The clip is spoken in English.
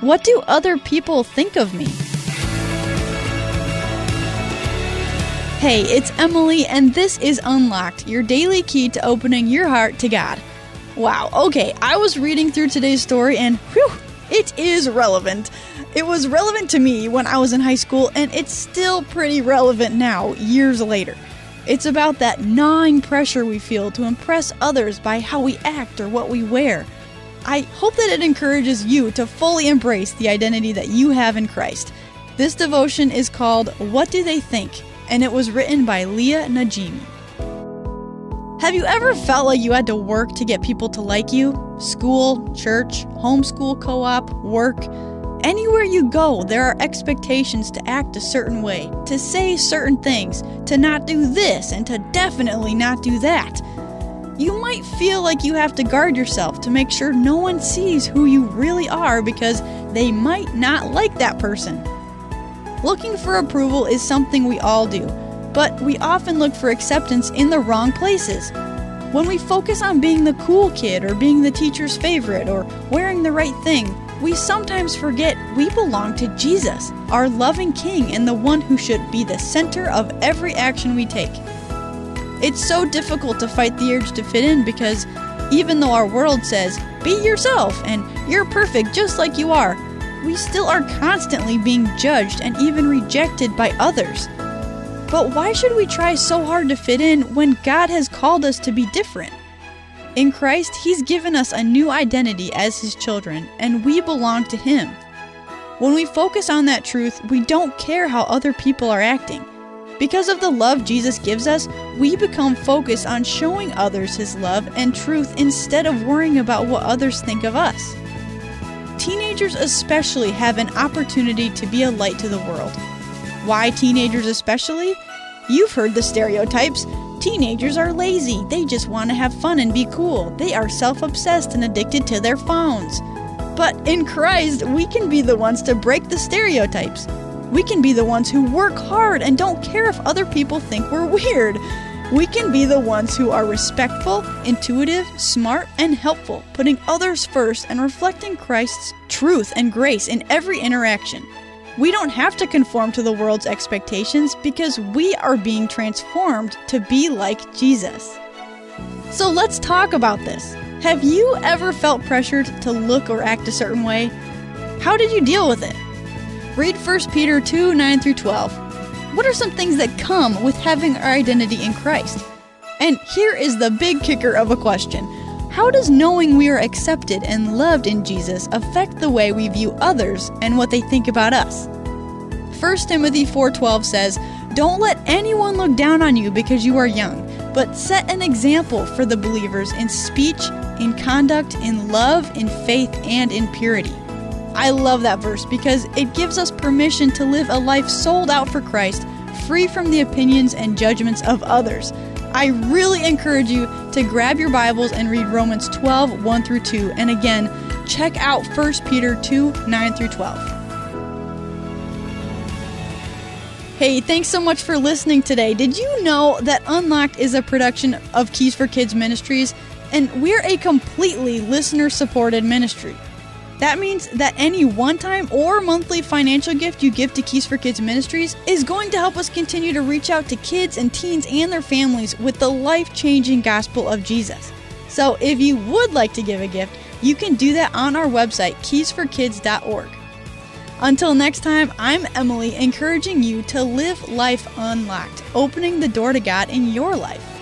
What do other people think of me? Hey, it's Emily, and this is Unlocked, your daily key to opening your heart to God. Wow, okay, I was reading through today's story, and whew, it is relevant. It was relevant to me when I was in high school, and it's still pretty relevant now, years later. It's about that gnawing pressure we feel to impress others by how we act or what we wear. I hope that it encourages you to fully embrace the identity that you have in Christ. This devotion is called What Do They Think? and it was written by Leah Najimi. Have you ever felt like you had to work to get people to like you? School, church, homeschool co op, work. Anywhere you go, there are expectations to act a certain way, to say certain things, to not do this, and to definitely not do that. Might feel like you have to guard yourself to make sure no one sees who you really are because they might not like that person. Looking for approval is something we all do, but we often look for acceptance in the wrong places. When we focus on being the cool kid or being the teacher's favorite or wearing the right thing, we sometimes forget we belong to Jesus, our loving King, and the one who should be the center of every action we take. It's so difficult to fight the urge to fit in because even though our world says, be yourself and you're perfect just like you are, we still are constantly being judged and even rejected by others. But why should we try so hard to fit in when God has called us to be different? In Christ, He's given us a new identity as His children, and we belong to Him. When we focus on that truth, we don't care how other people are acting. Because of the love Jesus gives us, we become focused on showing others His love and truth instead of worrying about what others think of us. Teenagers, especially, have an opportunity to be a light to the world. Why teenagers, especially? You've heard the stereotypes. Teenagers are lazy, they just want to have fun and be cool. They are self obsessed and addicted to their phones. But in Christ, we can be the ones to break the stereotypes. We can be the ones who work hard and don't care if other people think we're weird. We can be the ones who are respectful, intuitive, smart, and helpful, putting others first and reflecting Christ's truth and grace in every interaction. We don't have to conform to the world's expectations because we are being transformed to be like Jesus. So let's talk about this. Have you ever felt pressured to look or act a certain way? How did you deal with it? Read 1 Peter 2 9 through 12. What are some things that come with having our identity in Christ? And here is the big kicker of a question How does knowing we are accepted and loved in Jesus affect the way we view others and what they think about us? 1 Timothy 4:12 says, "Don't let anyone look down on you because you are young, but set an example for the believers in speech, in conduct, in love, in faith, and in purity." I love that verse because it gives us permission to live a life sold out for Christ, free from the opinions and judgments of others. I really encourage you to grab your Bibles and read Romans 12 1 through 2. And again, check out 1 Peter 2 9 through 12. Hey, thanks so much for listening today. Did you know that Unlocked is a production of Keys for Kids Ministries? And we're a completely listener supported ministry. That means that any one time or monthly financial gift you give to Keys for Kids Ministries is going to help us continue to reach out to kids and teens and their families with the life changing gospel of Jesus. So if you would like to give a gift, you can do that on our website, keysforkids.org. Until next time, I'm Emily, encouraging you to live life unlocked, opening the door to God in your life.